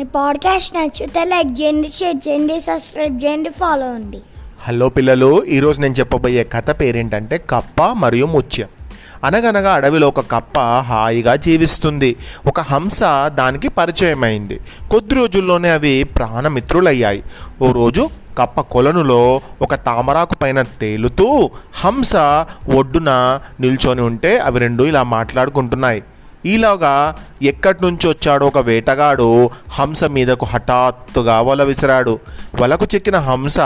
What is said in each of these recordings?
మీ podcast నచ్చితే like చేయండి share చేయండి సబ్స్క్రైబ్ చేయండి ఫాలో అండి. హలో పిల్లలు ఈరోజు నేను చెప్పబోయే కథ పేరేంటంటే కప్ప మరియు ముత్యం. అనగనగా అడవిలో ఒక కప్ప హాయిగా జీవిస్తుంది. ఒక హంస దానికి పరిచయమైంది. కొద్ది రోజుల్లోనే అవి ప్రాణమిత్రులయ్యాయి. ఓ రోజు కప్ప కొలనులో ఒక తామరాకు పైన తేలుతూ హంస ఒడ్డున నిల్చొని ఉంటే అవి రెండు ఇలా మాట్లాడుకుంటున్నాయి. ఈలోగా ఎక్కడి నుంచి వచ్చాడో ఒక వేటగాడు హంస మీదకు హఠాత్తుగా వల విసిరాడు. వలకు చెక్కిన హంస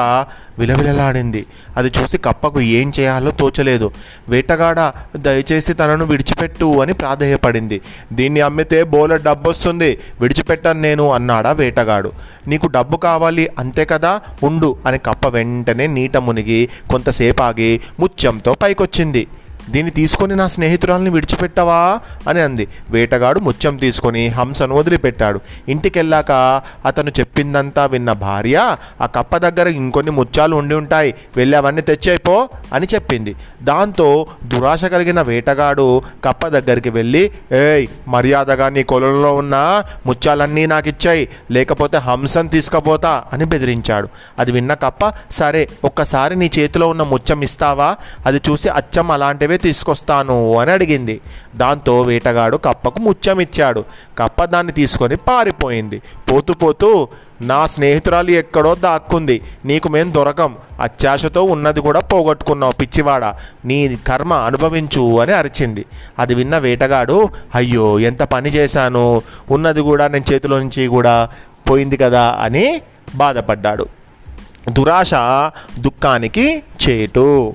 విలవిలలాడింది. అది చూసి కప్పకు ఏం చేయాలో తోచలేదు. వేటగాడ దయచేసి తనను విడిచిపెట్టు అని ప్రాధేయపడింది. దీన్ని అమ్మితే బోల డబ్బు వస్తుంది విడిచిపెట్టాను నేను అన్నాడా వేటగాడు. నీకు డబ్బు కావాలి అంతే కదా? ఉండు అని కప్ప వెంటనే నీట మునిగి కొంతసేపు ఆగి ముత్యంతో పైకొచ్చింది. దీన్ని తీసుకొని నా స్నేహితురాల్ని విడిచిపెట్టవా? అని అంది. వేటగాడు ముత్యం తీసుకొని హంసను వదిలిపెట్టాడు. ఇంటికెళ్ళాక అతను చెప్పిందంతా విన్న భార్య ఆ కప్ప దగ్గర ఇంకొన్ని ముత్యాలు ఉండి ఉంటాయి. వెళ్ళి అవన్నీ తెచ్చేపో అని చెప్పింది. దాంతో దురాశ కలిగిన వేటగాడు కప్ప దగ్గరికి వెళ్ళి ఏయ్ మర్యాదగా నీ కొలంలో ఉన్న ముత్యాలన్నీ నాకు ఇచ్చాయి లేకపోతే హంసను తీసుకుపోతా అని బెదిరించాడు. అది విన్న కప్ప సరే ఒక్కసారి నీ చేతిలో ఉన్న ముత్యం ఇస్తావా? అది చూసి అచ్చం అలాంటివి తీసుకొస్తాను అని అడిగింది. దాంతో వేటగాడు కప్పకు ముత్యం ఇచ్చాడు కప్ప దాన్ని తీసుకొని పారిపోయింది. పోతూ పోతూ నా స్నేహితురాలు ఎక్కడో దాక్కుంది. నీకు మేం దొరకం. అత్యాశతో ఉన్నది కూడా పోగొట్టుకున్నావు పిచ్చివాడ. నీ కర్మ అనుభవించు అని అరిచింది. అది విన్న వేటగాడు అయ్యో ఎంత పని చేశాను. ఉన్నది కూడా నేను చేతిలో నుంచి కూడా పోయింది కదా అని బాధపడ్డాడు. దురాశ దుఃఖానికి చేటు.